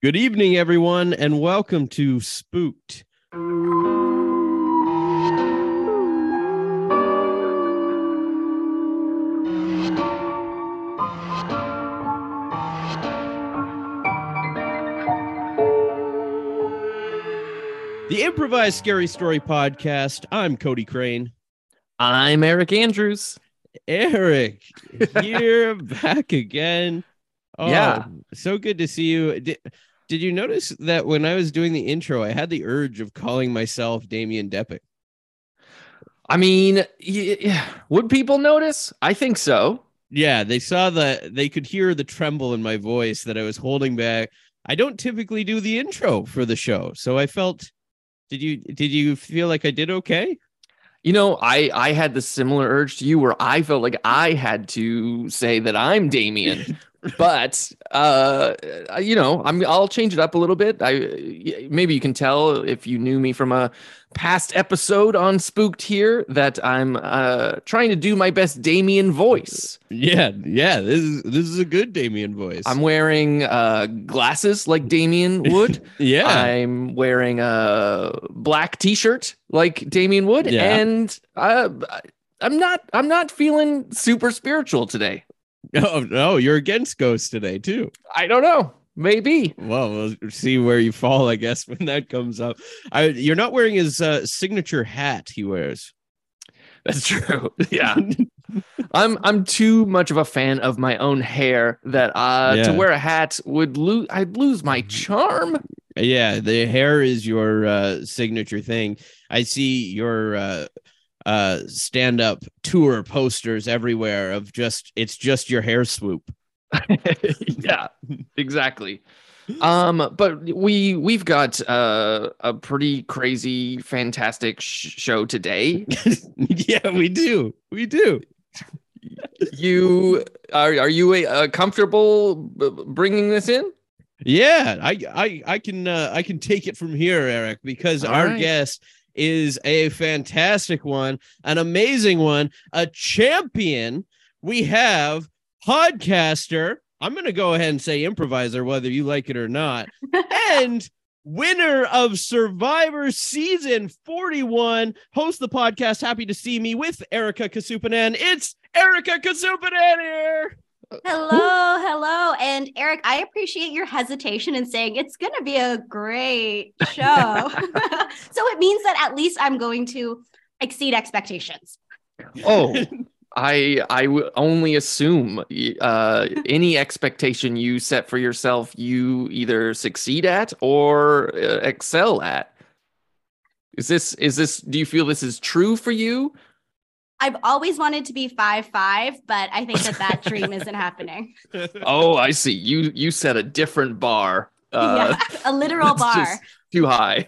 Good evening, everyone, and welcome to Spooked. The Improvised Scary Story Podcast. I'm Cody Crane. I'm Eric Andrews. Eric, you're back again. Oh, Yeah. So good to see you. Did, you notice that when I was doing the intro, I had the urge of calling myself Damien Depic? I mean, would people notice? I think so. Yeah, they saw the they could hear the tremble in my voice that I was holding back. I don't typically do the intro for the show, so I felt did you did you feel like I did okay? You know, I I had the similar urge to you where I felt like I had to say that I'm Damien, but uh, you know, I'm I'll change it up a little bit. I maybe you can tell if you knew me from a past episode on Spooked here that I'm uh trying to do my best Damien voice. Yeah, yeah, this is this is a good Damien voice. I'm wearing uh glasses like Damien would. yeah. I'm wearing a black t-shirt like Damien would, Yeah. and uh, I'm not. I'm not feeling super spiritual today. Oh no, you're against ghosts today too. I don't know. Maybe. Well, we'll see where you fall, I guess, when that comes up. I, you're not wearing his uh, signature hat he wears. That's true. Yeah. I'm. I'm too much of a fan of my own hair that uh, Yeah. to wear a hat would lose. I'd lose my charm. Yeah, the hair is your uh, signature thing. I see your uh, uh, stand-up tour posters everywhere of just it's just your hair swoop. yeah. Exactly. Um, but we we've got uh, a pretty crazy, fantastic sh- show today. yeah, we do. We do. you are are you uh, comfortable b- bringing this in? Yeah, I I I can uh, I can take it from here, Eric, because All our right. guest is a fantastic one, an amazing one, a champion. We have podcaster. I'm going to go ahead and say improviser, whether you like it or not, and winner of Survivor Season 41. Host the podcast. Happy to see me with Erika Casupanan. It's Erika Casupanan here. Hello, hello. And Eric, I appreciate your hesitation in saying it's going to be a great show. so it means that at least I'm going to exceed expectations. Oh, I I only assume uh, any expectation you set for yourself, you either succeed at or uh, excel at. Is this is this? Do you feel this is true for you? I've always wanted to be five five, but I think that that dream isn't happening. Oh, I see. You you set a different bar. Uh, yeah, a literal bar. too high.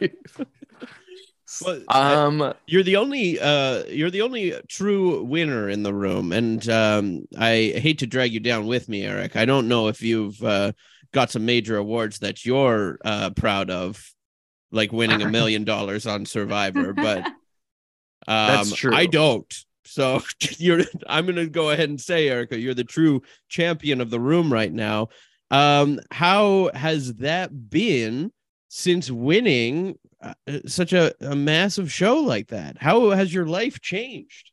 Well, um, you're the only uh you're the only true winner in the room and um i hate to drag you down with me eric. I don't know if you've uh got some major awards that you're uh proud of like winning a million dollars on survivor but um That's true. i don't. So you're i'm gonna go ahead and say erika you're the true champion of the room right now. Um how has that been since winning such a, a massive show like that how has your life changed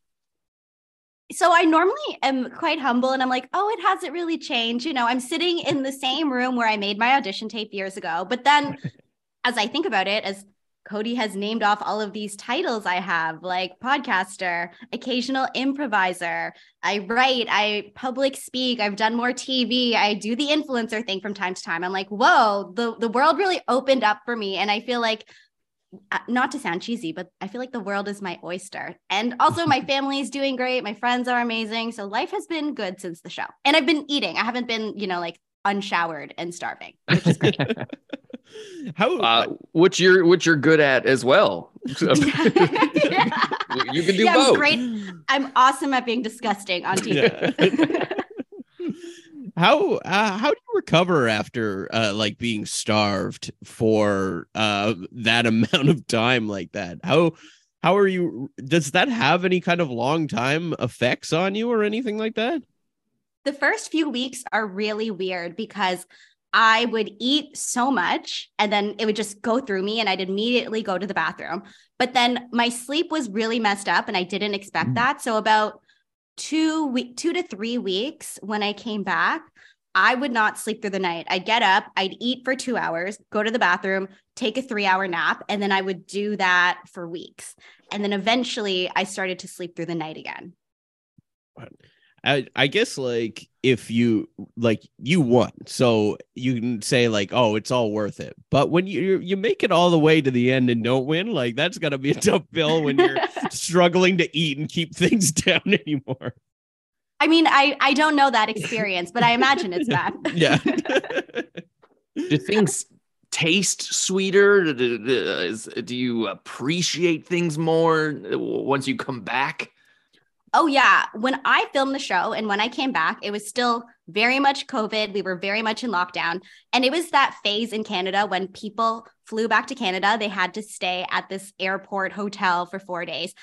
so I normally am quite humble and I'm like, oh, it hasn't really changed. You know, I'm sitting in the same room where I made my audition tape years ago. But then as I think about it, as Cody has named off all of these titles I have, like podcaster, occasional improviser. I write, I public speak, I've done more TV, I do the influencer thing from time to time. I'm like, whoa, the, the world really opened up for me. And I feel like uh, not to sound cheesy, but I feel like the world is my oyster. And also, my family is doing great. My friends are amazing. So life has been good since the show. And I've been eating. I haven't been, you know, like unshowered and starving, which is great. How uh, which you're which you're good at as well. Yeah. you can do Yeah, I'm both. great. I'm awesome at being disgusting on TV. Yeah. How uh, how do you recover after uh, like being starved for uh, that amount of time like that? How how are you? Does that have any kind of long time effects on you or anything like that? the first few weeks are really weird because I would eat so much and then it would just go through me and I'd immediately go to the bathroom. But then my sleep was really messed up and I didn't expect Mm. that. So about two week two to three weeks when I came back, I would not sleep through the night. I'd get up, I'd eat for two hours, go to the bathroom, take a three hour nap, and then I would do that for weeks. And then eventually I started to sleep through the night again. I, I guess like if you like you won so you can say like oh it's all worth it but when you you make it all the way to the end and don't win like that's gonna be a tough bill when you're struggling to eat and keep things down anymore I mean, I I don't know that experience, but I imagine it's bad. yeah do things taste sweeter? Do, do- do you appreciate things more uh, once you come back? Oh yeah, when I filmed the show and when I came back, it was still very much COVID. We were very much in lockdown, and it was that phase in Canada when people flew back to Canada. They had to stay at this airport hotel for four days,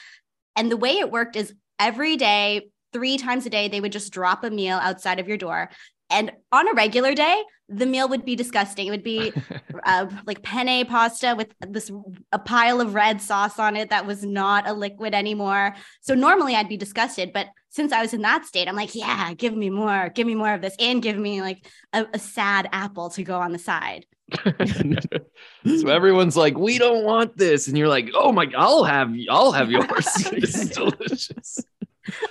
and the way it worked is every day, three times a day, they would just drop a meal outside of your door. And on a regular day, the meal would be disgusting. It would be uh, like penne pasta with this a pile of red sauce on it that was not a liquid anymore. So normally I'd be disgusted, but since I was in that state, I'm like, yeah, give me more, give me more of this, and give me like a, a sad apple to go on the side. so everyone's like, "We don't want this," and you're like, "Oh my, I'll have, I'll have yours. this is delicious."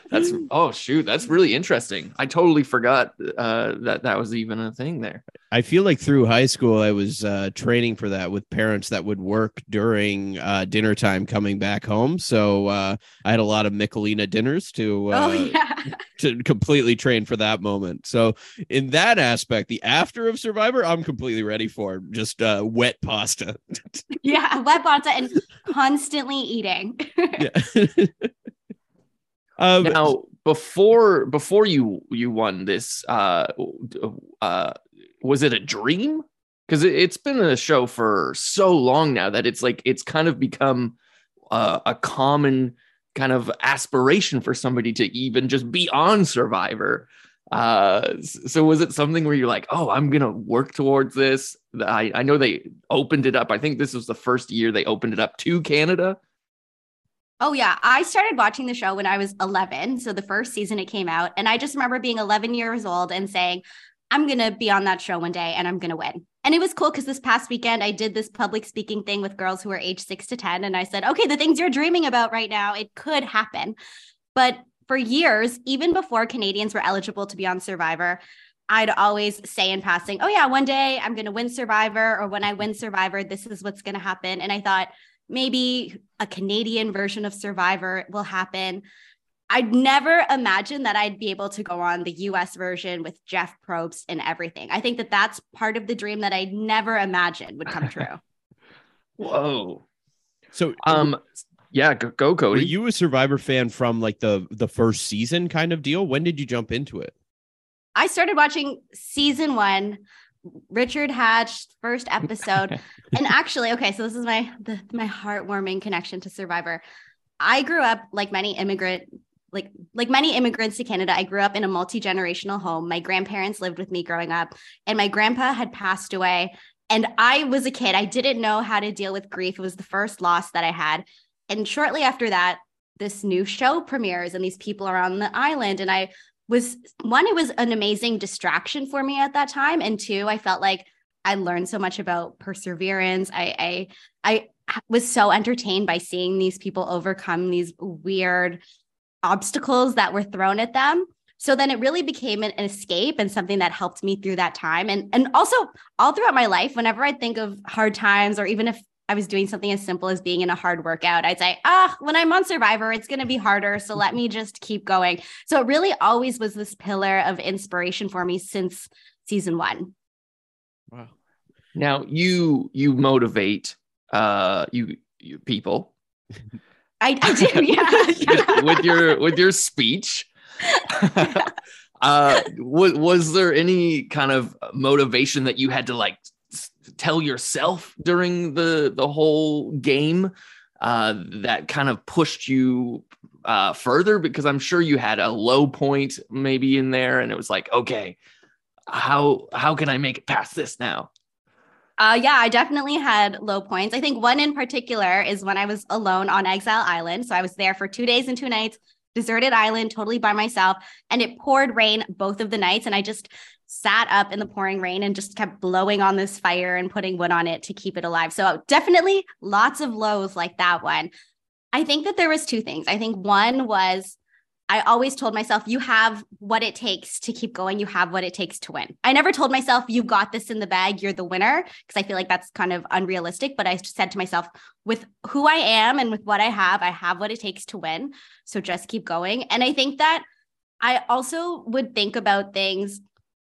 That's oh shoot, that's really interesting. I totally forgot uh, that that was even a thing there. I feel like through high school, I was uh, training for that with parents that would work during uh, dinner time coming back home. So uh, I had a lot of Michelina dinners to uh, oh yeah. to completely train for that moment. So in that aspect, the after of Survivor, I'm completely ready for just uh, wet pasta. yeah, wet pasta and constantly eating. yeah. Um, Now, before before you you won this, uh, uh, was it a dream? Because it, it's been a show for so long now that it's like it's kind of become uh, a common kind of aspiration for somebody to even just be on Survivor. Uh, so was it something where you're like, oh, I'm gonna work towards this? I I know they opened it up. I think this was the first year they opened it up to Canada. Oh yeah, I started watching the show when I was 11, so the first season it came out, and I just remember being 11 years old and saying, "I'm gonna be on that show one day, and I'm gonna win." And it was cool because this past weekend I did this public speaking thing with girls who are age six to 10, and I said, "Okay, the things you're dreaming about right now, it could happen." But for years, even before Canadians were eligible to be on Survivor, I'd always say in passing, "Oh yeah, one day I'm gonna win Survivor, or when I win Survivor, this is what's gonna happen." And I thought maybe a Canadian version of Survivor will happen. I'd never imagined that I'd be able to go on the US version with Jeff Probst and everything. I think that that's part of the dream that I never imagined would come true. Whoa. so Um, yeah, go, go were you a Survivor fan from like the the first season kind of deal? When did you jump into it? I started watching season one, Richard Hatch first episode, and actually, okay, so this is my the, my heartwarming connection to Survivor. I grew up like many immigrant like like many immigrants to Canada. I grew up in a multi-generational home. My grandparents lived with me growing up, and my grandpa had passed away. And I was a kid. I didn't know how to deal with grief. It was the first loss that I had. And shortly after that, this new show premieres, and these people are on the island. And I was one, it was an amazing distraction for me at that time. And two, I felt like I learned so much about perseverance. I I I was so entertained by seeing these people overcome these weird obstacles that were thrown at them. So then it really became an, an escape and something that helped me through that time. And and also all throughout my life, whenever I think of hard times, or even if I was doing something as simple as being in a hard workout, I'd say, ah, when I'm on Survivor, it's going to be harder. So let me just keep going. So it really always was this pillar of inspiration for me since season one. Wow. Now you you motivate uh you you people I, I do, yeah. with, with your with your speech. uh was, was there any kind of motivation that you had to like s- tell yourself during the the whole game uh that kind of pushed you uh further because I'm sure you had a low point maybe in there and it was like okay how how can I make it past this now Uh, yeah, I definitely had low points. I think one in particular is when I was alone on Exile Island. So I was there for two days and two nights, deserted island, totally by myself. And it poured rain both of the nights. And I just sat up in the pouring rain and just kept blowing on this fire and putting wood on it to keep it alive. So definitely lots of lows like that one. I think that there was two things. I think one was I always told myself, you have what it takes to keep going. You have what it takes to win. I never told myself, you got this in the bag. You're the winner. Because I feel like that's kind of unrealistic. But I said to myself, with who I am and with what I have, I have what it takes to win. So just keep going. And I think that I also would think about things.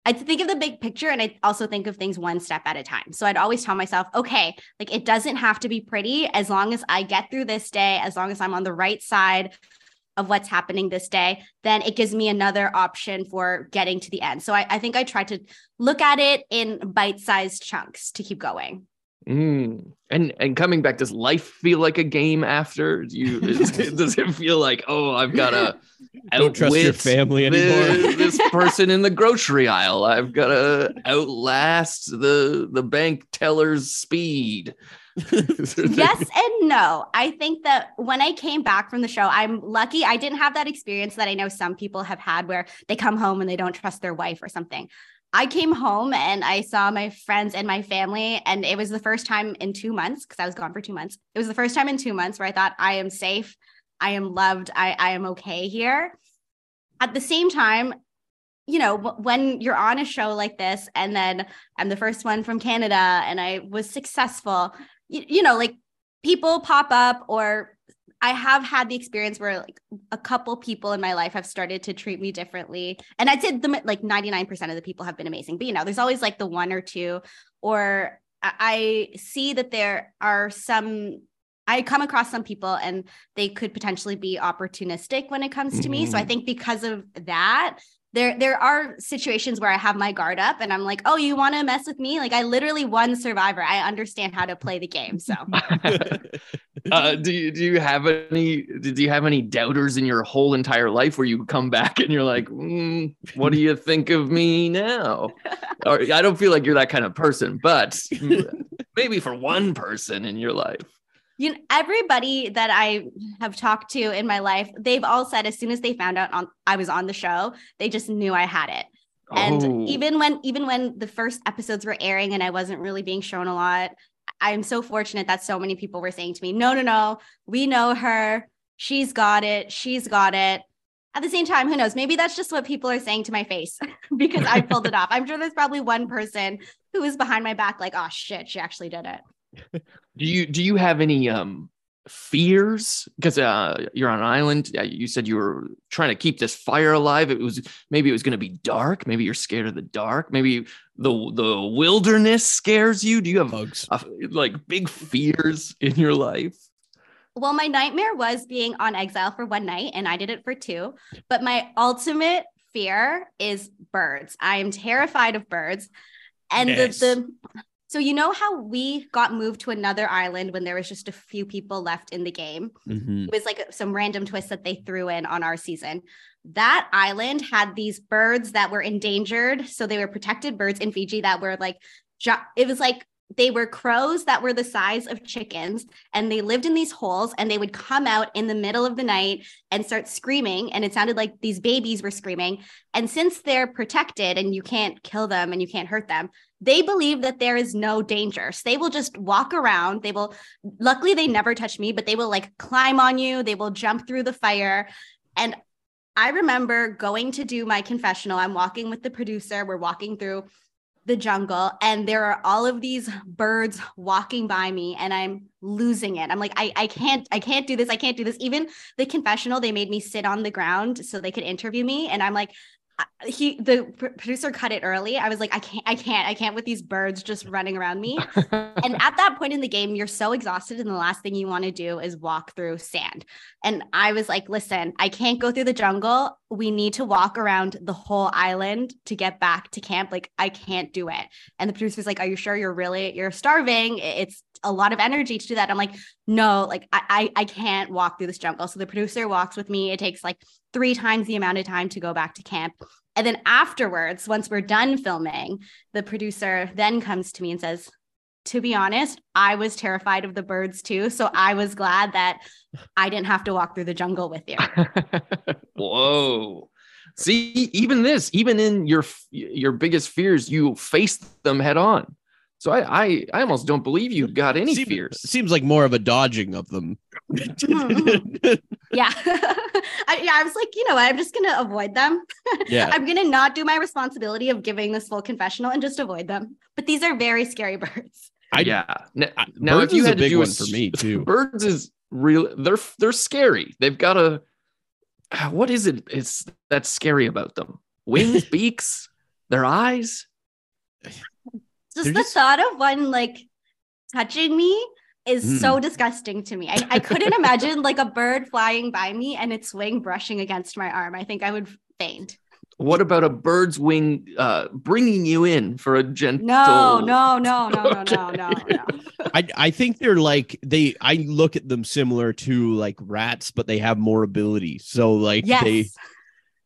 I'd think of the big picture and I also think of things one step at a time. So I'd always tell myself, okay, like it doesn't have to be pretty as long as I get through this day, as long as I'm on the right side of what's happening this day, then it gives me another option for getting to the end. So I, I think I try to look at it in bite-sized chunks to keep going. Mm. And and coming back, does life feel like a game after? Do you is, does it feel like oh I've got Don't trust your family anymore. this, this person in the grocery aisle? I've got to outlast the the bank teller's speed. yes and no. I think that when I came back from the show, I'm lucky I didn't have that experience that I know some people have had where they come home and they don't trust their wife or something. I came home and I saw my friends and my family, and it was the first time in two months because I was gone for two months. It was the first time in two months where I thought I am safe, I am loved, I, I am okay here. At the same time, you know, when you're on a show like this, and then I'm the first one from Canada and I was successful, you, you know, like people pop up or I have had the experience where like a couple people in my life have started to treat me differently. And I'd say the like 99% of the people have been amazing. But you know, there's always like the one or two, or I I see that there are some I come across some people and they could potentially be opportunistic when it comes to me. So I think because of that, there there are situations where I have my guard up and I'm like, "Oh, you want to mess with me?" Like I literally won Survivor. I understand how to play the game. So uh, do you do you have any did you have any doubters in your whole entire life where you come back and you're like mm, what do you think of me now or i don't feel like you're that kind of person but maybe for one person in your life you know, everybody that I have talked to in my life, they've all said as soon as they found out on I was on the show, they just knew I had it. And Oh. even when even when the first episodes were airing and I wasn't really being shown a lot, I'm so fortunate that so many people were saying to me, "No, no, no, we know her. She's got it. She's got it." At the same time, who knows? Maybe that's just what people are saying to my face because I pulled it off. I'm sure there's probably one person who is behind my back like, "Oh shit, she actually did it." Do you do you have any um fears because uh you're on an island uh, you said you were trying to keep this fire alive it was maybe it was going to be dark maybe you're scared of the dark maybe the the wilderness scares you do you have Bugs. uh, like big fears in your life Well, my nightmare was being on exile for one night, and I did it for two. But my ultimate fear is birds. I am terrified of birds. And Yes. the, the so you know how we got moved to another island when there was just a few people left in the game? Mhm. It was like some random twist that they threw in on our season. That island had these birds that were endangered. So they were protected birds in Fiji that were like, it was like they were crows that were the size of chickens and they lived in these holes and they would come out in the middle of the night and start screaming. And it sounded like these babies were screaming. And since they're protected and you can't kill them and you can't hurt them, they believe that there is no danger. So they will just walk around. They will, luckily, they never touch me, but they will like climb on you. They will jump through the fire. And I remember going to do my confessional. I'm walking with the producer. We're walking through the jungle and there are all of these birds walking by me and I'm losing it. I'm like, I, I can't, I can't do this. I can't do this. Even the confessional, they made me sit on the ground so they could interview me. And I'm like, he the pr- producer cut it early. I was like, I can't, I can't, I can't with these birds just running around me. and at that point in the game, you're so exhausted, and the last thing you want to do is walk through sand. And I was like, listen, I can't go through the jungle. We need to walk around the whole island to get back to camp. Like, I can't do it. And the producer was like, Are you sure you're really you're starving? It's a lot of energy to do that. I'm like, no, like I, I I can't walk through this jungle. So the producer walks with me. It takes like three times the amount of time to go back to camp. And then afterwards, once we're done filming, the producer then comes to me and says, to be honest, I was terrified of the birds too. So I was glad that I didn't have to walk through the jungle with you. Whoa. See, even this, even in your your biggest fears, you face them head on. So I, I, I almost don't believe you got any Seem- fears. Seems like more of a dodging of them. Hmm, hmm. Yeah. I, yeah. I was like, you know what? I'm just going to avoid them. yeah. I'm going to not do my responsibility of giving this full confessional and just avoid them. But these are very scary birds. I- yeah. N- I- now, birds if you is a had to big do one s- for me, too. Birds is real. They're they're scary. They've got a. Ah, what is it? It's that's scary about them. Wings, beaks, their eyes. Just They're the just- thought of one like touching me is Mm. so disgusting to me. I, I couldn't imagine like a bird flying by me and its wing brushing against my arm. I think I would faint. What about a bird's wing uh, bringing you in for a gentle? No, no, no, no, no, no, no, no. I I think they're like they I look at them similar to like rats, but they have more ability. So like Yes. they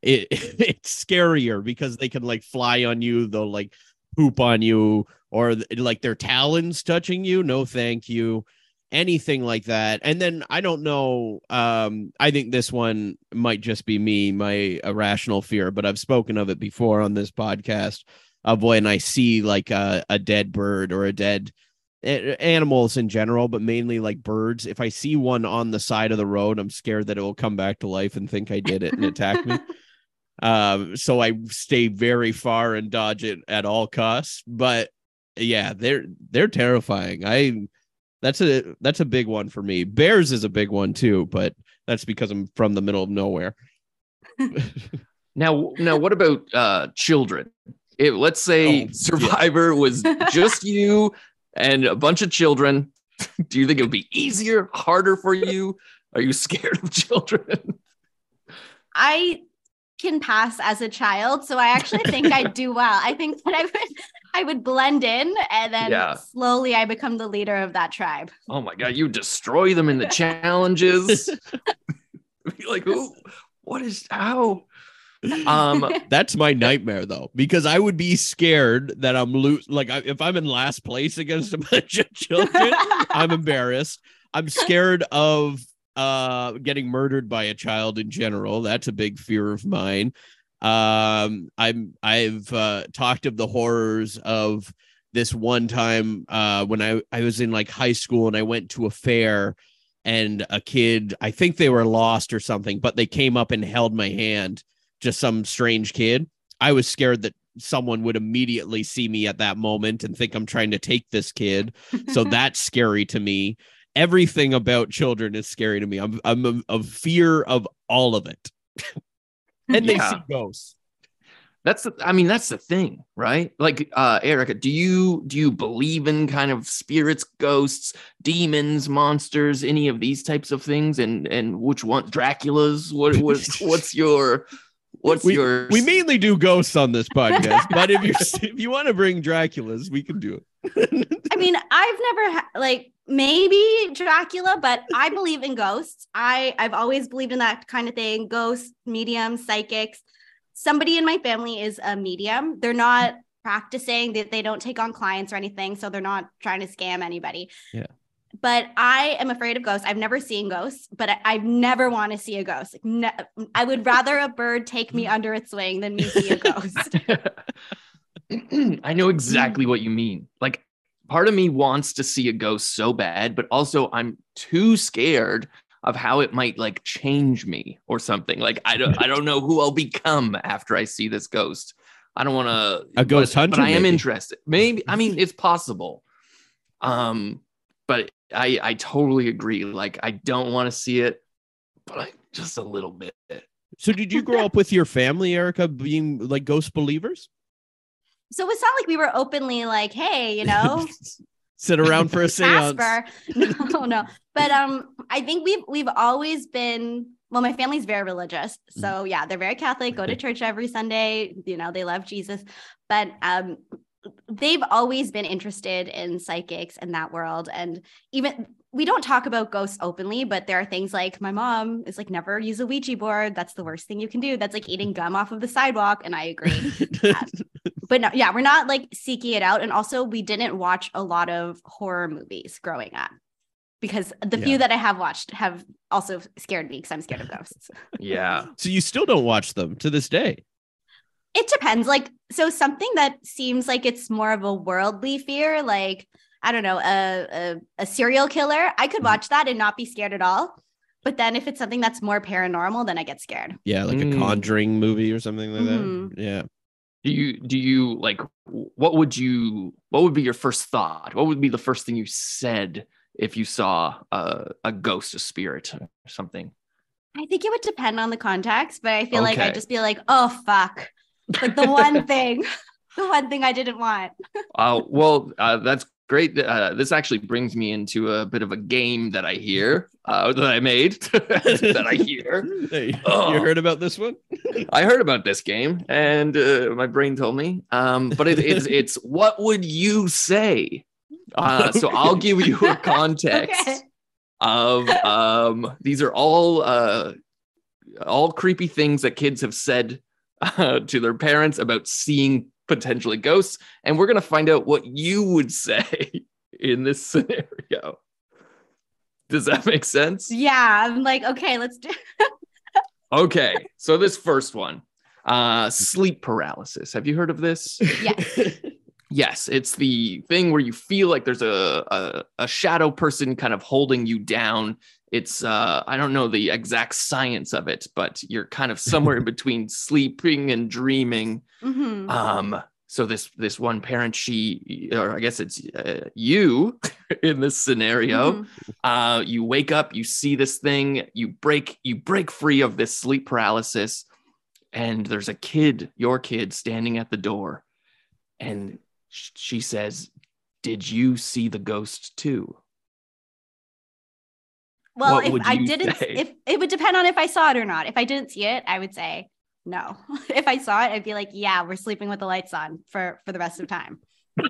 it it's scarier because they can like fly on you, they'll like poop on you, or like their talons touching you. No, thank you. Anything like that. And then I don't know. Um, I think this one might just be me, my irrational fear, but I've spoken of it before on this podcast of when I see like a, a dead bird or a dead animals in general, but mainly like birds. If I see one on the side of the road, I'm scared that it will come back to life and think I did it and attack me. Um, so I stay very far and dodge it at all costs. But yeah, they're they're terrifying. I that's a that's a big one for me. Bears is a big one too, but that's because I'm from the middle of nowhere. Now, now, what about uh, children? It, let's say Oh, yeah. Survivor was just you and a bunch of children. Do you think it would be easier, harder for you? Are you scared of children? I can pass as a child, so I actually think I do well. I think that I would I would blend in and then Yeah. slowly I become the leader of that tribe. Oh my god, you destroy them in the challenges. Be like, ooh, what is how? Um, That's my nightmare though, because I would be scared that I'm lose. Like I, if I'm in last place against a bunch of children, I'm embarrassed. I'm scared of uh getting murdered by a child in general. That's a big fear of mine. Um, I'm I've uh, talked of the horrors of this one time uh when I I was in like high school and I went to a fair and a kid I think they were lost or something, but they came up and held my hand just some strange kid. I was scared that someone would immediately see me at that moment and think I'm trying to take this kid. So that's scary to me. Everything about children is scary to me. I'm I'm a, a fear of all of it. and they see ghosts. that's the, I mean, that's the thing, right? Like, uh, Erika, do you do you believe in kind of spirits, ghosts, demons, monsters, any of these types of things? And and which one, Dracula's? What what's what's your what's We, your we mainly do ghosts on this podcast, but if you if you want to bring Dracula's, we can do it. I mean, I've never ha- like maybe Dracula, but I believe in ghosts. I I've always believed in that kind of thing. Ghosts, mediums, psychics. Somebody in my family is a medium. They're not practicing. They, they don't take on clients or anything, so they're not trying to scam anybody. Yeah. But I am afraid of ghosts. I've never seen ghosts, but I, I never want to see a ghost. Like, ne- I would rather a bird take me under its wing than me see a ghost. I know exactly what you mean. Like, part of me wants to see a ghost so bad, but also I'm too scared of how it might like change me or something. Like, I don't, I don't know who I'll become after I see this ghost. I don't want to A ghost but, hunter, but I am maybe. interested. Maybe I mean it's possible. Um, but I I totally agree. Like, I don't want to see it, but I just a little bit. So did you grow up with your family, Erika, being like ghost believers? So it's not like we were openly like, hey, you know, Sit around for a seance. No, no. But um, I think we've we've always been well, my family's very religious. So yeah, they're very Catholic, go to church every Sunday, you know, they love Jesus. But um they've always been interested in psychics and that world. And even we don't talk about ghosts openly, but there are things like my mom is like, never use a Ouija board. That's the worst thing you can do. That's like eating gum off of the sidewalk. And I agree. but no, yeah, we're not like seeking it out. And also, we didn't watch a lot of horror movies growing up because the Yeah. few that I have watched have also scared me because I'm scared of ghosts. Yeah. so you still don't watch them to this day. It depends. Like, so something that seems like it's more of a worldly fear, like, I don't know, a, a, a serial killer, I could Mhm. watch that and not be scared at all. But then if it's something that's more paranormal, then I get scared. Yeah, like Mm. a Conjuring movie or something like Mhm. that. Yeah. Do you do you like what would you what would be your first thought? What would be the first thing you said if you saw a, a ghost, a spirit, or something? I think it would depend on the context, but I feel like I'd just be like, oh, fuck. Like the one thing, the one thing I didn't want. Uh, well, uh, that's great. Uh, this actually brings me into a bit of a game that I hear uh, that I made that I hear. Hey, Oh. You heard about this one? I heard about this game, and uh, my brain told me. Um, but it, it's it's what would you say? Uh, so I'll give you a context Okay. of um, these are all uh, all creepy things that kids have said uh, to their parents about seeing potentially ghosts, and we're gonna find out what you would say in this scenario. Does that make sense? Yeah. I'm like, okay, let's do Okay, so this first one, uh, sleep paralysis. Have you heard of this? Yes. Yes, it's the thing where you feel like there's a, a a shadow person kind of holding you down. It's uh I don't know the exact science of it, but you're kind of somewhere in between sleeping and dreaming. Mhm. Um so this this one parent she or I guess it's uh, you in this scenario Mhm. uh you wake up you see this thing you break you break free of this sleep paralysis and there's a kid your kid standing at the door and sh- she says did you see the ghost too Well, What if I didn't, say? if it would depend on if I saw it or not. If I didn't see it, I would say no. if I saw it, I'd be like, yeah, we're sleeping with the lights on for for the rest of time.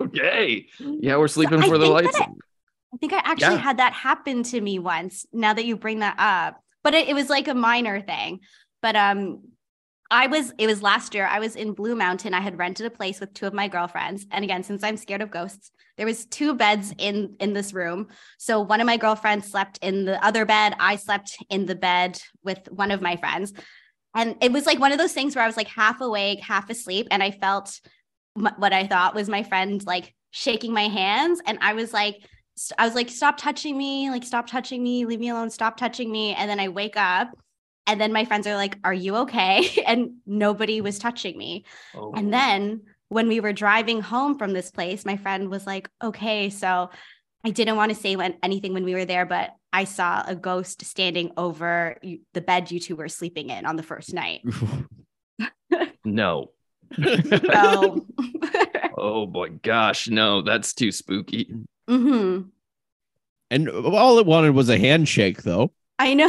okay yeah we're sleeping I for the think that lights it- I think I actually Yeah. had that happen to me once. Now that you bring that up, but it, it was like a minor thing. But um, I was it was last year. I was in Blue Mountain. I had rented a place with two of my girlfriends, and again, since I'm scared of ghosts, there was two beds in in this room. So one of my girlfriends slept in the other bed. I slept in the bed with one of my friends, and it was like one of those things where I was like half awake, half asleep, and I felt m- what I thought was my friend like shaking my hands, and I was like I was like, stop touching me, like, stop touching me, leave me alone, stop touching me. And then I wake up, and then my friends are like, Are you okay? And nobody was touching me. Oh. And then when we were driving home from this place, my friend was like, Okay, so I didn't want to say when, anything when we were there, but I saw a ghost standing over you, the bed you two were sleeping in on the first night. no So, oh boy gosh no that's too spooky hmm and all it wanted was a handshake, though. I know.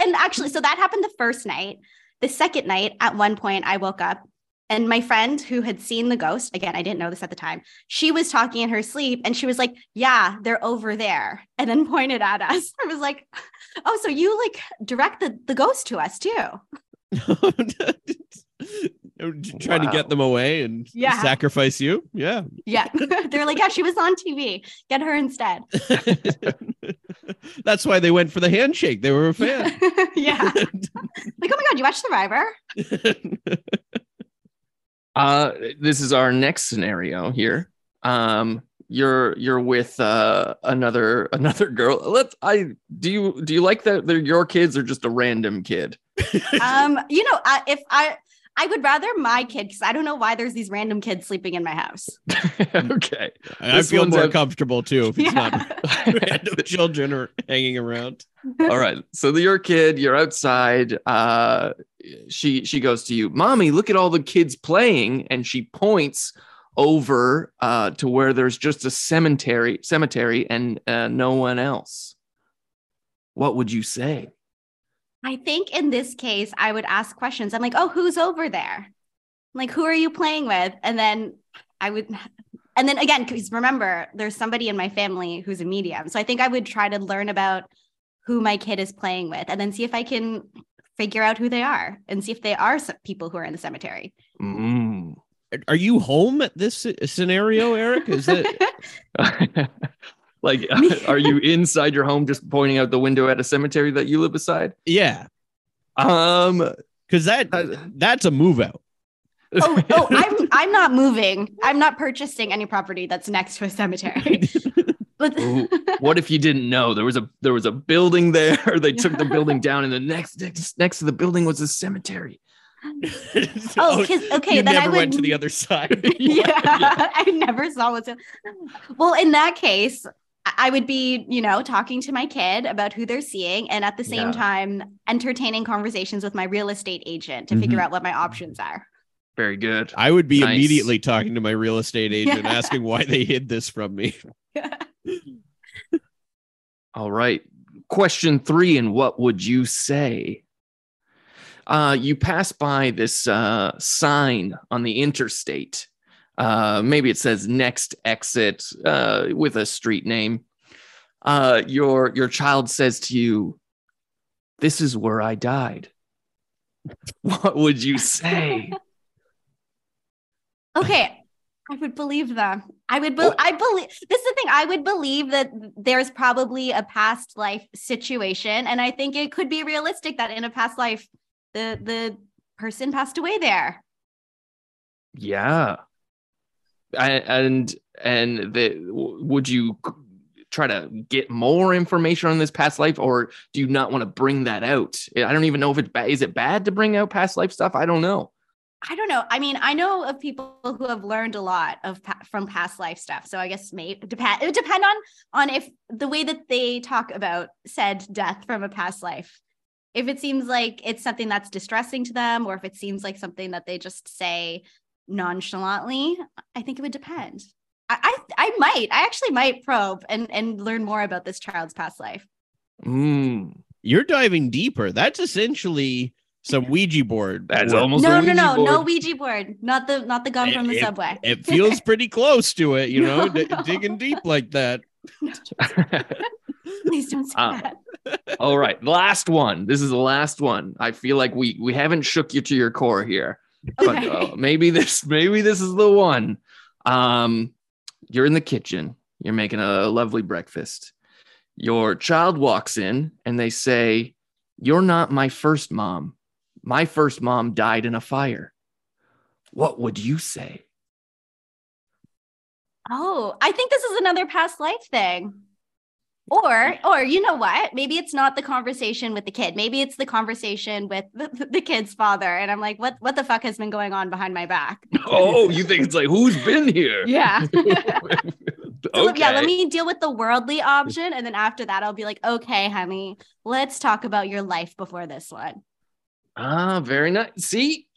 And actually, so that happened the first night. The second night, at one point, I woke up and my friend who had seen the ghost, again, I didn't know this at the time, she was talking in her sleep and she was like, Yeah, they're over there. And then pointed at us. I was like, Oh, so you like direct the, the ghost to us too. Trying to get them away and Yeah. sacrifice you. Yeah. Yeah. They're like, Yeah, she was on TV. Get her instead. That's why they went for the handshake. They were a fan. yeah. Like, oh my God, you watch Survivor? Uh, this is our next scenario here. Um, you're you're with uh another another girl. Let's. I do you do you like that they're your kids or just a random kid? um you know I, if i I would rather my kid because I don't know why there's these random kids sleeping in my house. okay. I feel more a- comfortable too if it's not Yeah. random children are hanging around. All right. So your kid, you're outside. Uh, she she goes to you, mommy. Look at all the kids playing, and she points over uh, to where there's just a cemetery, cemetery, and uh, no one else. What would you say? I think in this case, I would ask questions. I'm like, oh, who's over there? Like, who are you playing with? And then I would, and then again, because remember, there's somebody in my family who's a medium. So I think I would try to learn about who my kid is playing with and then see if I can figure out who they are and see if they are some people who are in the cemetery. Mm. Are you home at this scenario, Eric? Is it like, are you inside your home, just pointing out the window at a cemetery that you live beside? yeah? Um, Because that that's a move out. oh, oh, I'm I'm not moving. I'm not purchasing any property that's next to a cemetery. But what if you didn't know there was a there was a building there? They took the building down, and the next next next to the building was a cemetery. oh, 'cause- okay, you then I never would went to the other side. yeah, I never saw what's. Well, in that case, I- I would be, you know, talking to my kid about who they're seeing, and at the same Yeah. time, entertaining conversations with my real estate agent to figure Mhm. out what my options are. Very good. I would be Nice. immediately talking to my real estate agent, Yeah. asking why they hid this from me. All right. Question three, and what would you say? Uh, you pass by this uh, sign on the interstate. Uh, maybe it says next exit uh, with a street name. Uh, your your child says to you, "This is where I died." What would you say? Okay. I would believe them. I would. Be- Oh. I believe. This is the thing. I would believe that there's probably a past life situation, and I think it could be realistic that in a past life, the the person passed away there. Yeah. And and the, would you try to get more information on this past life, or do you not want to bring that out? I don't even know if it's bad. Is it bad to bring out past life stuff? I don't know. I don't know. I mean, I know of people who have learned a lot of from past life stuff. So I guess maybe depend. It would depend on on if the way that they talk about said death from a past life. If it seems like it's something that's distressing to them, or if it seems like something that they just say nonchalantly, I think it would depend. I I, I might. I actually might probe and and learn more about this child's past life. Mm, You're diving deeper. That's essentially some Ouija board. that's work. almost no, no, no, Ouija no. Ouija board. Not the not the gun It- from the it- subway. It feels pretty close to it, you know, No, d- no. digging deep like that. Please don't say Uh, that. All right, last one. This is the last one. I feel like we we haven't shook you to your core here, but uh, maybe this maybe this is the one. Um, you're in the kitchen. You're making a lovely breakfast. Your child walks in and they say, "You're not my first mom. My first mom died in a fire." What would you say? Oh, I think this is another past life thing. Or, or you know what? Maybe it's not the conversation with the kid. Maybe it's the conversation with the, the kid's father. And I'm like, what, what the fuck has been going on behind my back? Oh, you think it's like who's been here? Yeah. So, okay. Yeah. Let me deal with the worldly option. And then after that, I'll be like, okay, honey, let's talk about your life before this one. Ah, very nice. See,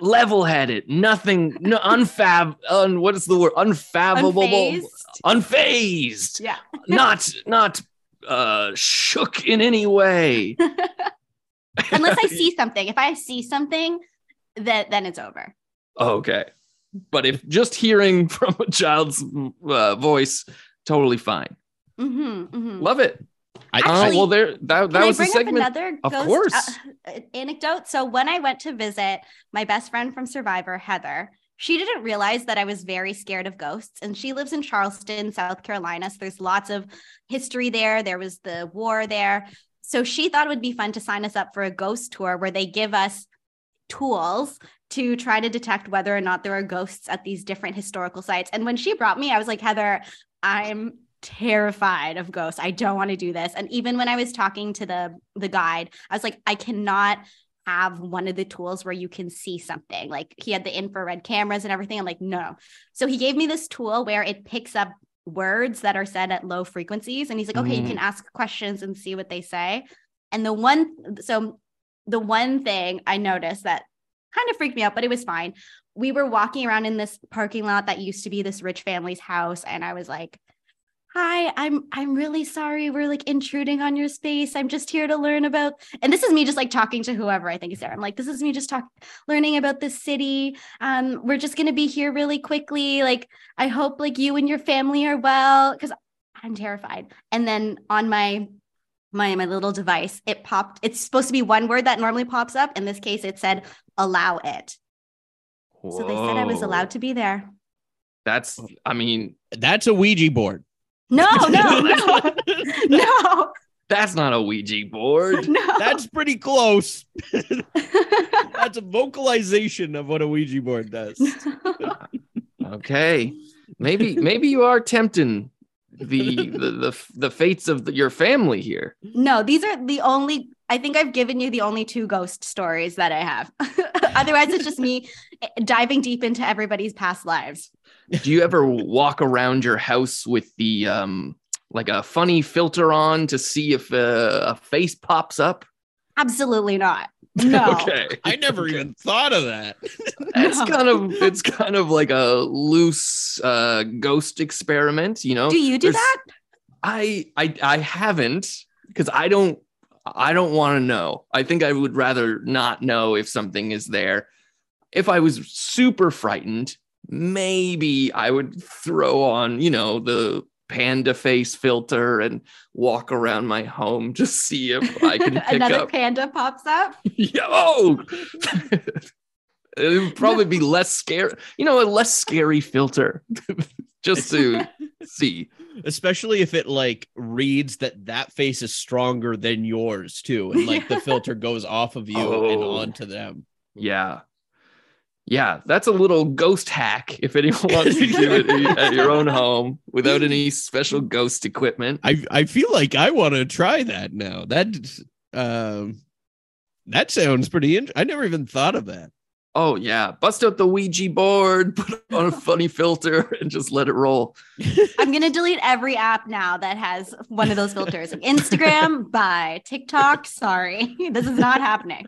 level-headed, nothing, no unfab, un, what is the word? Unfathomable, Unfazed. Unfazed, Yeah. not not uh shook in any way. Unless I see something. If I see something, that then it's over. okay, but if just hearing from a child's uh, voice, totally fine. Mm-hmm, mm-hmm. Love it. I, Actually, well, there that that Can I was the bring segment. up another Of ghost, course. uh, anecdote? So when I went to visit my best friend from Survivor, Heather, she didn't realize that I was very scared of ghosts, and she lives in Charleston, South Carolina. So there's lots of history there. There was the war there, so she thought it would be fun to sign us up for a ghost tour where they give us tools to try to detect whether or not there are ghosts at these different historical sites. And when she brought me, I was like, Heather, I'm terrified of ghosts. I don't want to do this. And even when I was talking to the the guide, I was like, I cannot have one of the tools where you can see something. Like he had the infrared cameras and everything. I'm like, no. So he gave me this tool where it picks up words that are said at low frequencies. And he's like, okay, Mm. you can ask questions and see what they say. And the one, so the one thing I noticed that kind of freaked me out, but it was fine. We were walking around in this parking lot that used to be this rich family's house. And I was like, hi i'm i'm really sorry we're like intruding on your space. I'm just here to learn about and this is me just like talking to whoever i think is there. I'm like this is me just talk learning about the city. Um we're just going to be here really quickly. Like i hope like you and your family are well. Because i'm terrified. And then on my my my little device it popped it's supposed to be one word that normally pops up. In this case it said allow it. So they said i was allowed to be there. That's, I mean, That's a Ouija board. no no no no that's not a Ouija board. no That's pretty close. That's a vocalization of what a Ouija board does. Okay, maybe maybe you are tempting the the the, the fates of the, your family here. no, these are the only. I think I've given you the only two ghost stories that I have. Otherwise, it's just me eh, diving deep into everybody's past lives. Do you ever walk around your house with the um like a funny filter on to see if uh, a face pops up? Absolutely not. No. Okay. I never even thought of that. It's No. kind of it's kind of like a loose uh ghost experiment, you know. Do you do There's- that? I I I haven't because I don't I don't want to know. I think I would rather not know if something is there. If I was super frightened, maybe I would throw on, you know, the panda face filter and walk around my home to see if I can pick Another up. panda pops up. Yeah, oh, it would probably be less scary. You know, a less scary filter, just to see. Especially if it like reads that that face is stronger than yours too, and like the filter goes off of you and Oh. onto them. Yeah. Yeah, that's a little ghost hack if anyone wants to do it at your own home without any special ghost equipment. I I feel like I want to try that now. That um that sounds pretty interesting. I never even thought of that. Oh, yeah. Bust out the Ouija board, put on a funny filter, and just let it roll. I'm gonna delete every app now that has one of those filters. Instagram, bye. TikTok, sorry, this is not happening.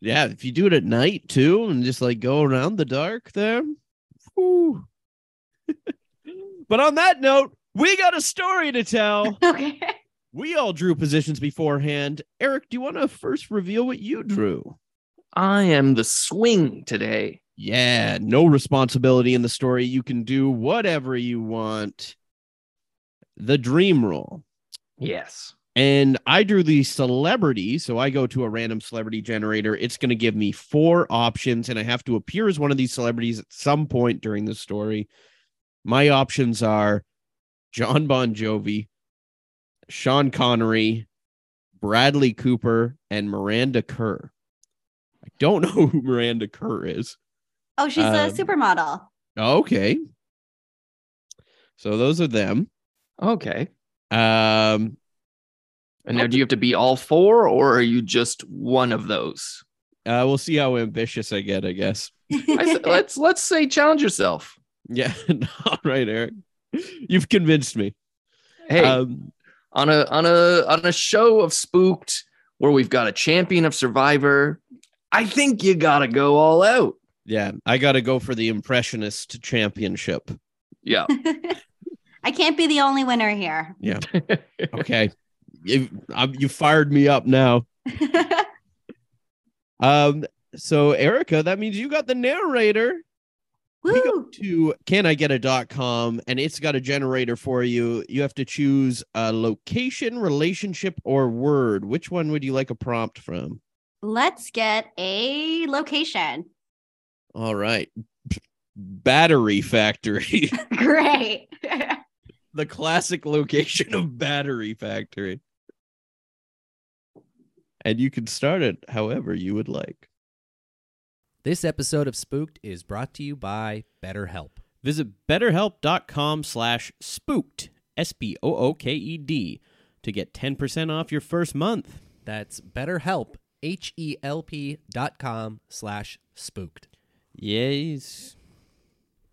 Yeah, if you do it at night too, and just like go around the dark there. whew. but on that note, we got a story to tell. Okay. we all drew positions beforehand. Eric, do you want to first reveal what you drew? I am the swing today. Yeah, no responsibility in the story. You can do whatever you want. The dream rule. Yes. And I drew the celebrity. So I go to a random celebrity generator. It's going to give me four options, and I have to appear as one of these celebrities at some point during the story. My options are Jon Bon Jovi, Sean Connery, Bradley Cooper, and Miranda Kerr. I don't know who Miranda Kerr is. Oh, she's a Um, supermodel. Okay. So those are them. Okay. Um, And now, do you have to be all four, or are you just one of those? uh, we'll see how ambitious I get, I guess. I s- let's let's say challenge yourself. Yeah. All right, Eric. You've convinced me. Hey, Um, on a on a on a show of spooked where we've got a champion of Survivor, I think you gotta go all out. yeah, I got to go for the impressionist championship. Yeah. I can't be the only winner here. Yeah. Okay. You, you fired me up now. Um, so Erika, that means you got the narrator. We go Woo! to caniget.com and it's got a generator for you. You have to choose a location, relationship, or word. Which one would you like a prompt from? Let's get a location. All right. Battery Factory. Great. the classic location of Battery Factory. And you can start it however you would like. This episode of Spooked is brought to you by BetterHelp. Visit betterhelp.com slash spooked, S P O O K E D, to get 10% off your first month. That's BetterHelp, H E L P dot com slash spooked. Yes.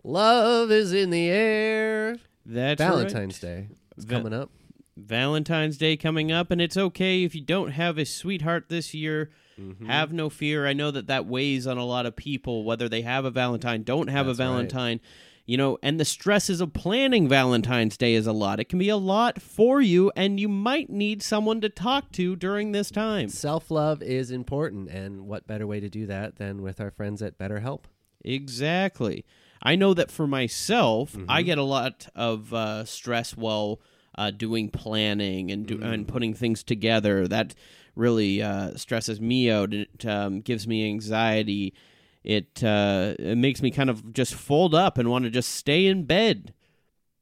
Love is in the air. That's Valentine's right. Day is Va- coming up. Valentine's Day coming up, and it's okay if you don't have a sweetheart this year. Mm-hmm. Have no fear. I know that that weighs on a lot of people, whether they have a Valentine, don't have That's a right. Valentine. You know, and the stresses of planning Valentine's Day is a lot. It can be a lot for you, and you might need someone to talk to during this time. Self love is important, and what better way to do that than with our friends at BetterHelp? Exactly. I know that for myself, Mm-hmm. I get a lot of uh, stress while uh, doing planning and do, Mm. and putting things together. That really uh, stresses me out. It um, gives me anxiety. It uh, it makes me kind of just fold up and want to just stay in bed.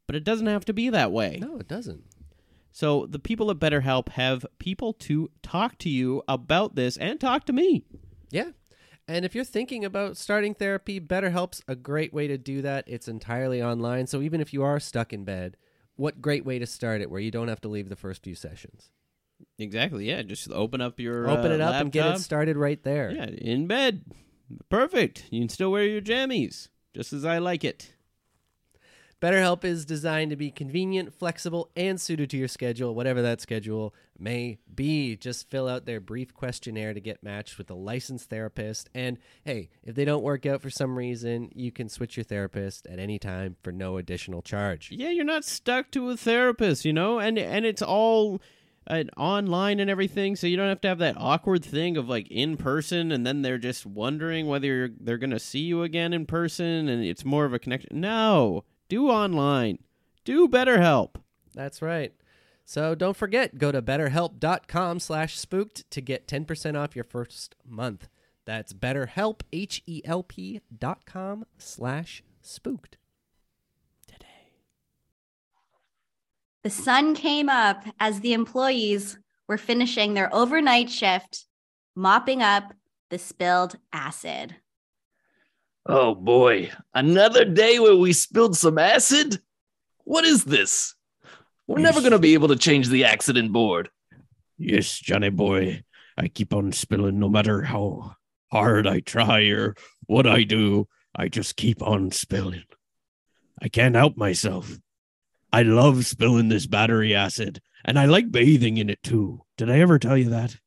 But it doesn't have to be that way. No, it doesn't. So the people at BetterHelp have people to talk to you about this and talk to me. Yeah. And if you're thinking about starting therapy, BetterHelp's a great way to do that. It's entirely online. So even if you are stuck in bed, what great way to start it where you don't have to leave the first few sessions. Exactly. Yeah. Just open up your Open uh, it up and get it started right there. Yeah, in bed. Perfect. You can still wear your jammies, just as I like it. BetterHelp is designed to be convenient, flexible, and suited to your schedule, whatever that schedule may be. Just fill out their brief questionnaire to get matched with a licensed therapist. And hey, if they don't work out for some reason, you can switch your therapist at any time for no additional charge. Yeah, you're not stuck to a therapist, you know, and and it's all uh, online and everything, so you don't have to have that awkward thing of like in person, and then they're just wondering whether they're gonna see you again in person, and it's more of a connection. No, do online, do BetterHelp. That's right. So don't forget, go to betterhelp.com slash spooked to get 10% off your first month. That's betterhelp, H-E-L-P dot com slash spooked. Today. The sun came up as the employees were finishing their overnight shift, mopping up the spilled acid. Oh boy, another day where we spilled some acid? What is this? We're never going to be able to change the accident board. Yes, Johnny boy, I keep on spilling no matter how hard I try or what I do. I just keep on spilling. I can't help myself. I love spilling this battery acid, and I like bathing in it too. Did I ever tell you that?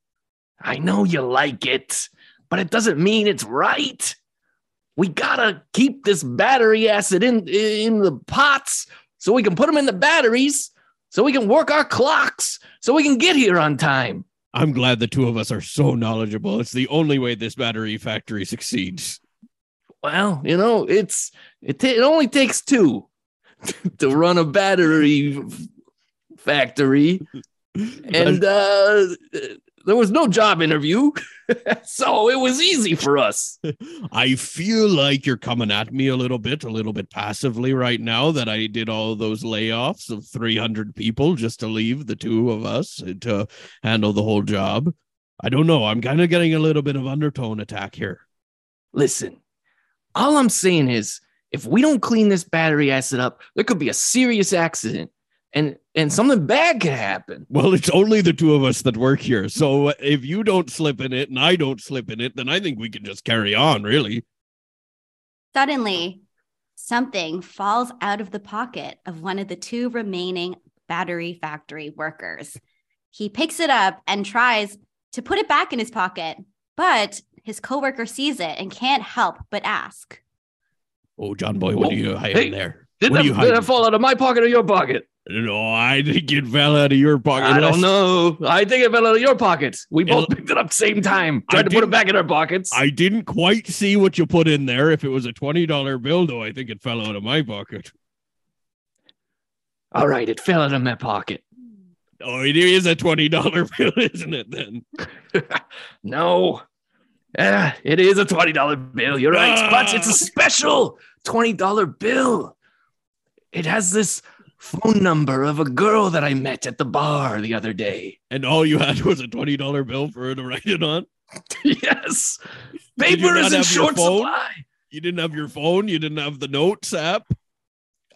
I know you like it, but it doesn't mean it's right. We gotta keep this battery acid in in the pots so we can put them in the batteries, so we can work our clocks, so we can get here on time. I'm glad the two of us are so knowledgeable. It's the only way this battery factory succeeds. Well, you know, it's it, ta- it only takes two to run a battery factory, and uh, there was no job interview, so it was easy for us. I feel like you're coming at me a little bit, a little bit passively right now that I did all those layoffs of 300 people just to leave the two of us to handle the whole job. I don't know. I'm kind of getting a little bit of undertone attack here. Listen, all I'm saying is, if we don't clean this battery acid up, there could be a serious accident, and and something bad could happen. Well, it's only the two of us that work here. So uh, if you don't slip in it and I don't slip in it, then I think we can just carry on, really. Suddenly, something falls out of the pocket of one of the two remaining battery factory workers. He picks it up and tries to put it back in his pocket, but his coworker sees it and can't help but ask. Oh, John Boy, what Oh, are you hiding hey, there? Did What that, are you did that hiding? fall out of my pocket or your pocket? No, I think it fell out of your pocket. I don't know. I think it fell out of your pocket. We both picked it up same time. I Tried to put it back in our pockets. I didn't quite see what you put in there. If it was a $20 bill, though, I think it fell out of my pocket. All right, it fell out of my pocket. Oh, it is a $20 bill, isn't it then? no. Yeah, it is a $20 bill. You're right. But it's a ah! special $20 bill. It has this phone number of a girl that I met at the bar the other day. And all you had was a $20 bill for her to write it on? yes. Paper is in short supply. You didn't have your phone? You didn't have the notes app?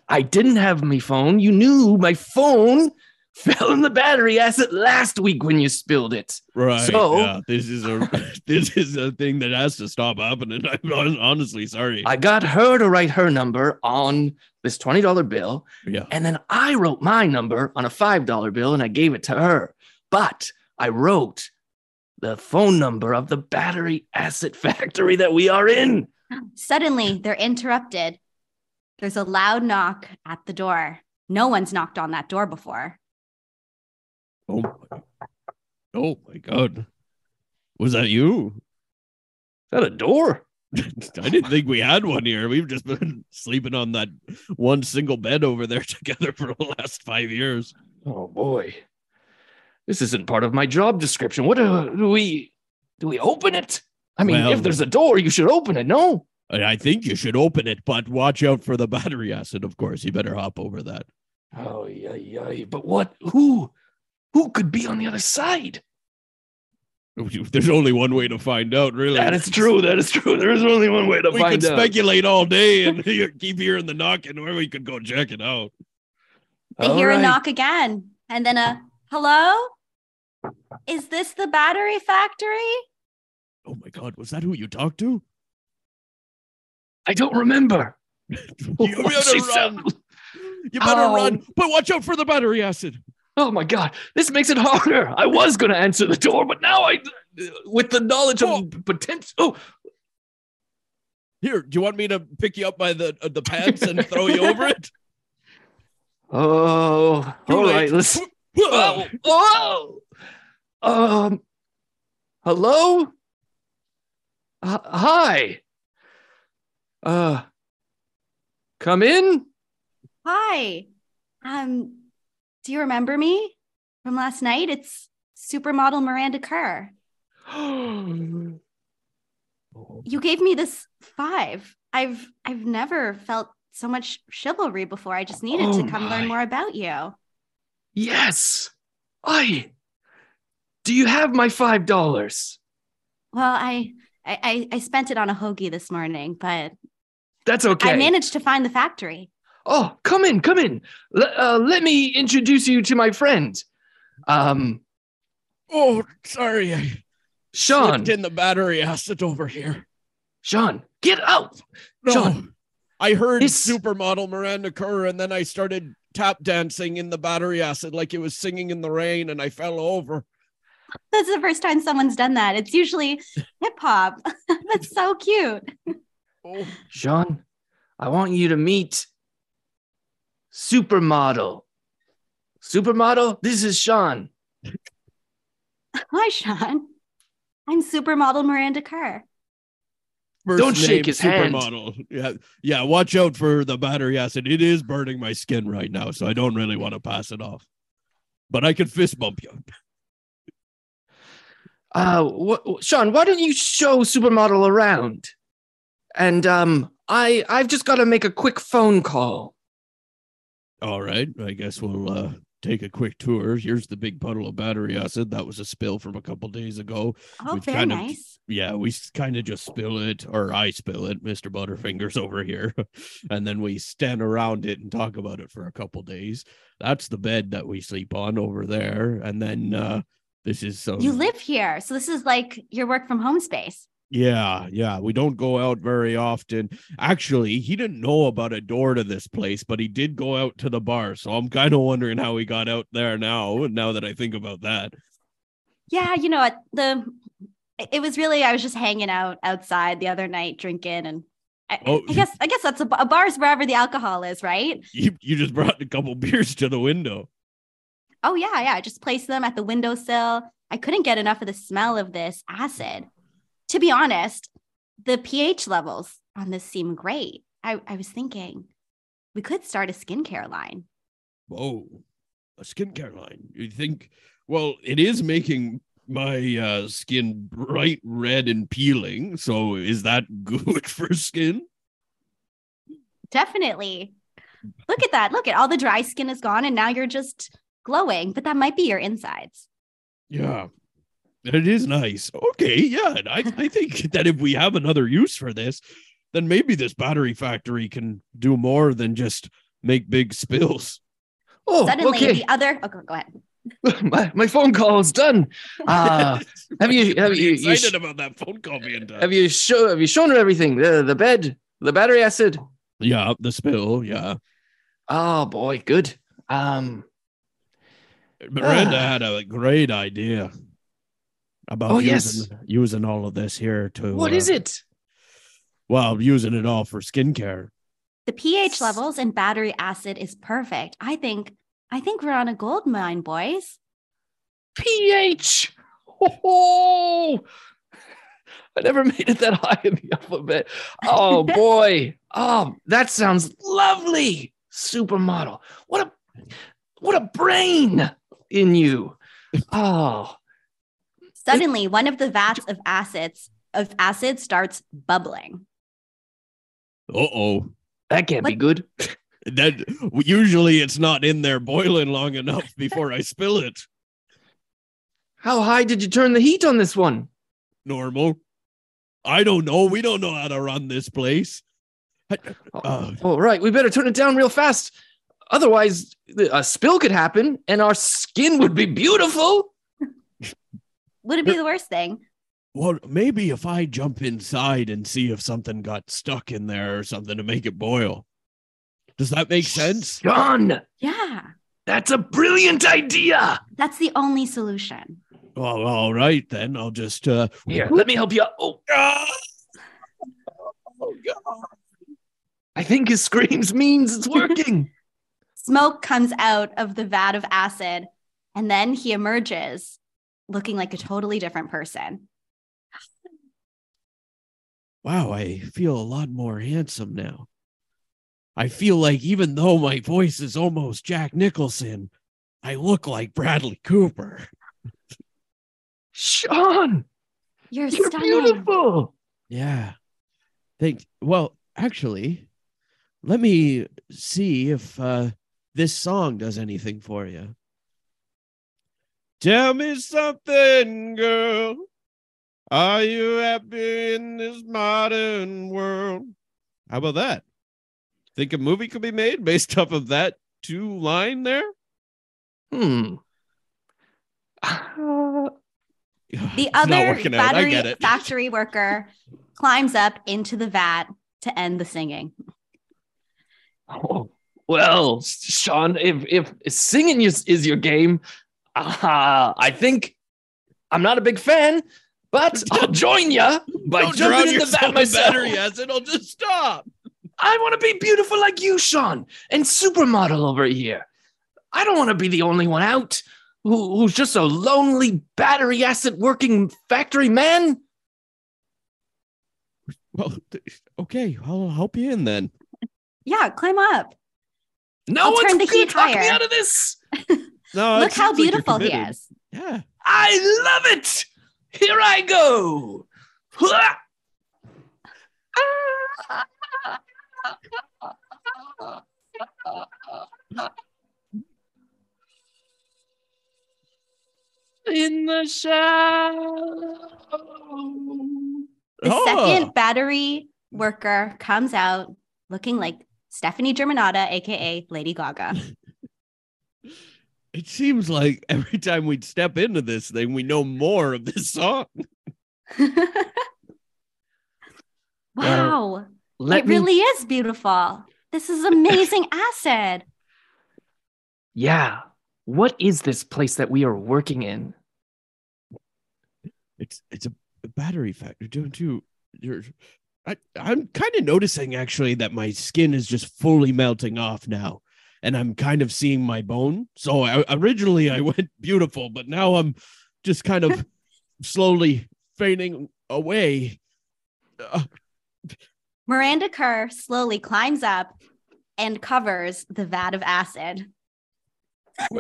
I didn't have my phone. You knew my phone fell in the battery acid last week when you spilled it. Right. So- yeah, this is a this is a thing that has to stop happening. I'm honestly sorry. I got her to write her number on this $20 bill, yeah. and then I wrote my number on a $5 bill and I gave it to her. But I wrote the phone number of the battery acid factory that we are in. Suddenly, they're interrupted. There's a loud knock at the door. No one's knocked on that door before. Oh my, oh my god. Was that you? Is that a door? I didn't think we had one here. We've just been sleeping on that one single bed over there together for the last five years. Oh boy. This isn't part of my job description. What do, do we do we open it? I mean, Well- if there's a door, you should open it. No. I I think you should open it, but watch out for the battery acid, of course. You better hop over that. Oh yeah, yeah. But what who who could be on the other side? There's only one way to find out, really. That is true. That is true. There is only one way to we find out. We could speculate all day and keep hearing the knocking, or we could go check it out. They All hear a knock again, and then a hello? Is this the battery factory? Oh my god, was that who you talked to? I don't remember. You better run. You better Ow. run, but watch out for the battery acid. Oh my god, this makes it harder. I was going to answer the door, but now I, with the knowledge Oh. of potential. Oh, Here, do you want me to pick you up by the uh, the pants and throw you over it? oh, Too all late. right. Let's. Oh, oh. Um. Hello. Uh, hi. Uh. Come in. Hi. Um, do you remember me from last night? It's supermodel Miranda Kerr. You gave me this five. I've I've never felt so much chivalry before. I just needed Oh to come learn more about you. yes. I. Do you have my five dollars? Well, I I, I I spent it on a hoagie this morning, but That's okay. I managed to find the factory. Oh, come in, come in. L- uh, let me introduce you to my friend. Um, Oh, sorry, I Sean. slipped in the battery acid over here. Sean, get out. No, Sean. I heard This- supermodel Miranda Kerr, and then I started tap dancing in the battery acid like it was singing in the rain, and I fell over. That's the first time someone's done that. It's usually hip hop. That's so cute. Oh, Sean, I want you to meet Supermodel. Supermodel, this is Sean. Hi, Sean. I'm supermodel Miranda Kerr. first Don't shake name his hand. supermodel. Yeah, yeah. Watch out for the battery acid. It is burning my skin right now, so I don't really want to pass it off. But I could fist bump you. Uh, wh- Sean, why don't you show Supermodel around? And um, I I've just got to make a quick phone call. All right, I guess we'll uh, take a quick tour. Here's the big puddle of battery acid. That was a spill from a couple days ago. Oh, We've very kind of- nice. Yeah, we kind of just spill it, or I spill it, Mr. Butterfingers over here, and then we stand around it and talk about it for a couple days. That's the bed that we sleep on over there, and then uh, this is some. You live here. So this is like your work from home space. Yeah, yeah. We don't go out very often. Actually, he didn't know about a door to this place, but he did go out to the bar. So I'm kind of wondering how he got out there now. Now that I think about that. Yeah, you know? The it was really I was just hanging out outside the other night drinking and I, Oh. I guess I guess that's a, a bar's wherever the alcohol is, right? You you just brought a couple beers to the window. Oh yeah, yeah. I just placed them at the windowsill. I couldn't get enough of the smell of this acid. To be honest, the pH levels on this seem great. I, I was thinking we could start a skincare line. Whoa, a skincare line. You think? Well, it is making my uh, skin bright red and peeling. So is that good for skin? Definitely. Look at that. Look at all the dry skin is gone and now you're just glowing, but that might be your insides. Yeah. It is nice. Okay, yeah. and I, I think that if we have another use for this, then maybe this battery factory can do more than just make big spills. Oh, Suddenly, okay. the other. Oh, go, go ahead. my, my phone call is done. Uh, have you have you, you excited sh- about that phone call being done? have you show have you shown her everything? The the bed, the battery acid. yeah, the spill. Yeah, Oh boy, good. Um, Miranda Ah. had a great idea about Oh, using, yes. using all of this here to. what uh, is it? Well, using it all for skincare. The pH levels in battery acid is perfect. I think. I think we're on a gold mine, boys. pH. Oh, I never made it that high in the alphabet. Oh boy. Oh, that sounds lovely. Supermodel. What a what a brain in you. Oh, Suddenly, one of the vats of acids of acid starts bubbling. Uh oh. that can't be good. That usually it's not in there boiling long enough before I spill it. How high did you turn the heat on this one? Normal. I don't know. We don't know how to run this place. I- Uh, All right, we better turn it down real fast. Otherwise, a spill could happen and our skin would be beautiful. Would it be the worst thing? well, maybe if I jump inside and see if something got stuck in there or something to make it boil. Does that make sense? John, Yeah, that's a brilliant idea. that's the only solution. Well, all right then. I'll just uh Here, let me help you. out. Oh, ah! Oh god. I think his screams means it's working. Smoke comes out of the vat of acid, and then he emerges looking like a totally different person. Wow, I feel a lot more handsome now. I feel like even though my voice is almost Jack Nicholson, I look like Bradley Cooper. Sean, You're, you're stunning. beautiful. Yeah. Thank well, actually, let me see if uh this song does anything for you. Tell me something, girl. Are you happy in this modern world? How about that? Think a movie could be made based off of that two line there? Hmm. Uh, The other working out. I battery factory worker climbs up into the vat to end the singing. oh, well, Sean, if if singing is, is your game, uh, I think I'm not a big fan, but I'll join you by Don't drown jumping in the yourself vat myself. battery acid. I'll just stop. I want to be beautiful like you, Sean, and supermodel over here. I don't want to be the only one out who, who's just a lonely battery acid working factory man. Well, okay, I'll help you in then. Yeah, climb up. No I'll one's turn the gonna heat talk me out of this. No, Look how seems like beautiful he is. Yeah. I love it. Here I go. In the shadow. The Oh. second battery worker comes out looking like Stefani Germanotta, aka Lady Gaga. It seems like every time we'd step into this thing, we know more of this song. wow. Uh, let it me really is beautiful. This is amazing acid. Yeah. What is this place that we are working in? It's it's a battery factory, don't you? You're, I, I'm kind of noticing actually that my skin is just fully melting off now, and I'm kind of seeing my bone. So I, originally I went beautiful, but now I'm just kind of slowly fading away. Uh, Miranda Kerr slowly climbs up and covers the vat of acid.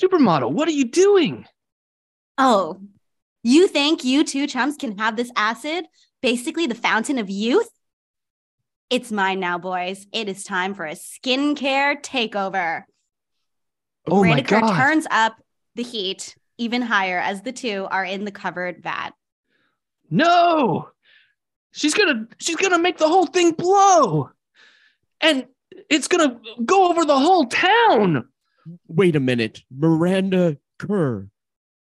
Supermodel, what are you doing? oh, you think you two chums can have this acid? Basically, the fountain of youth? It's mine now, boys. It is time for a skincare takeover. Oh my Miranda Kerr god. turns up the heat even higher as the two are in the covered vat. No. She's going to she's going to make the whole thing blow. And it's gonna go over the whole town. Wait a minute, Miranda Kerr.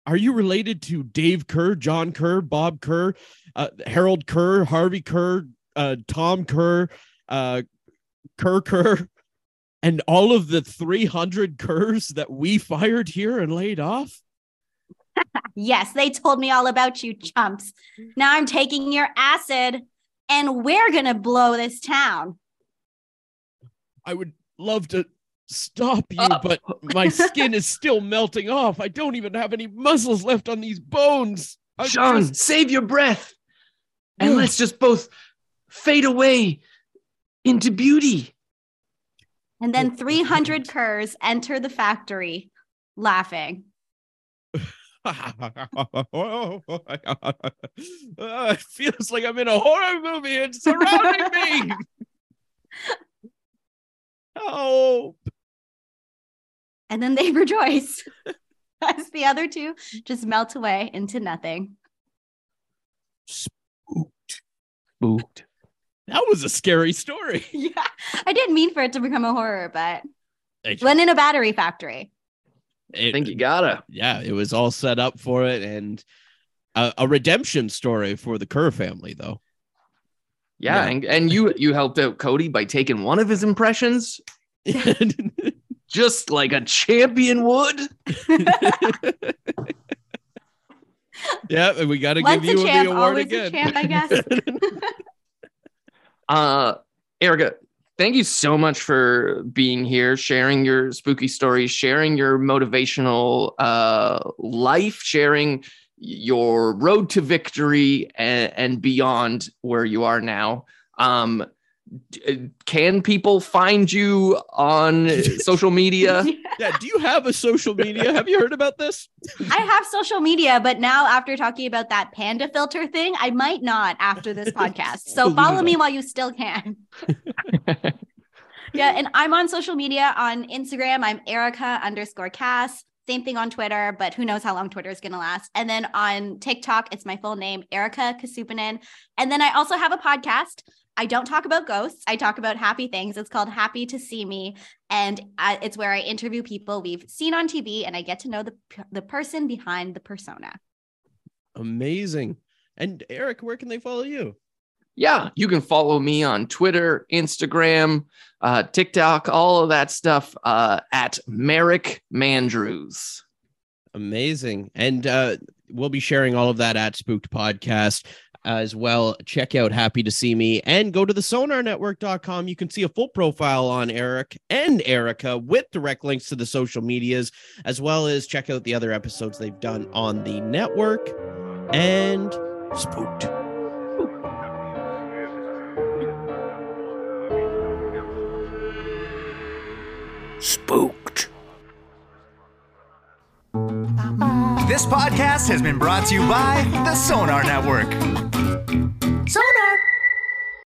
Are you related to Dave Kerr, John Kerr, Bob Kerr, uh, Harold Kerr, Harvey Kerr, uh, Tom Kerr, uh, Kerr Kerr, and all of the 300 Kerrs that we fired here and laid off? Yes, they told me all about you, chumps. Now I'm taking your acid and we're going to blow this town. I would love to stop you, Uh, but my skin is still melting off. I don't even have any muscles left on these bones. I'm Sean, just- save your breath. And let's just both fade away into beauty. And then 300 Kerrs enter the factory laughing. it feels like I'm in a horror movie. It's surrounding me. Oh, And then they rejoice as the other two just melt away into nothing. spooked. Spooked. That was a scary story. Yeah, I didn't mean for it to become a horror, but It- went in a battery factory. I think you gotta. yeah, it was all set up for it, and a, a redemption story for the Kerr family, though. Yeah, Yeah. and, and you you helped out Cody by taking one of his impressions, just like a champion would. yeah, and we got to give Once a you the award again. a champ, I guess. Uh, Erika, thank you so much for being here, sharing your spooky stories, sharing your motivational uh, life, sharing your road to victory and, and beyond where you are now. Um, can people find you on social media? yeah, do you have a social media? Have you heard about this? I have social media, but now after talking about that panda filter thing, I might not after this podcast. So follow me while you still can. yeah, and I'm on social media on Instagram. I'm Erika underscore Cass. Same thing on Twitter, but who knows how long Twitter is going to last. And then on TikTok, it's my full name, Erika Casupanan. And then I also have a podcast. I don't talk about ghosts. I talk about happy things. It's called Happy to See Me, and uh, it's where I interview people we've seen on TV, and I get to know the the person behind the persona. Amazing. And Eric, where can they follow you? yeah, you can follow me on Twitter, Instagram, uh, TikTok, all of that stuff uh, at Merrick Mandrews. Amazing. And uh, we'll be sharing all of that at Spooked Podcast as well. Check out Happy to See Me and go to the sonarnetwork.com. You can see a full profile on Eric and Erika with direct links to the social medias, as well as check out the other episodes they've done on the network and Spooked. Spooked. This podcast has been brought to you by the Sonar Network. Sonar!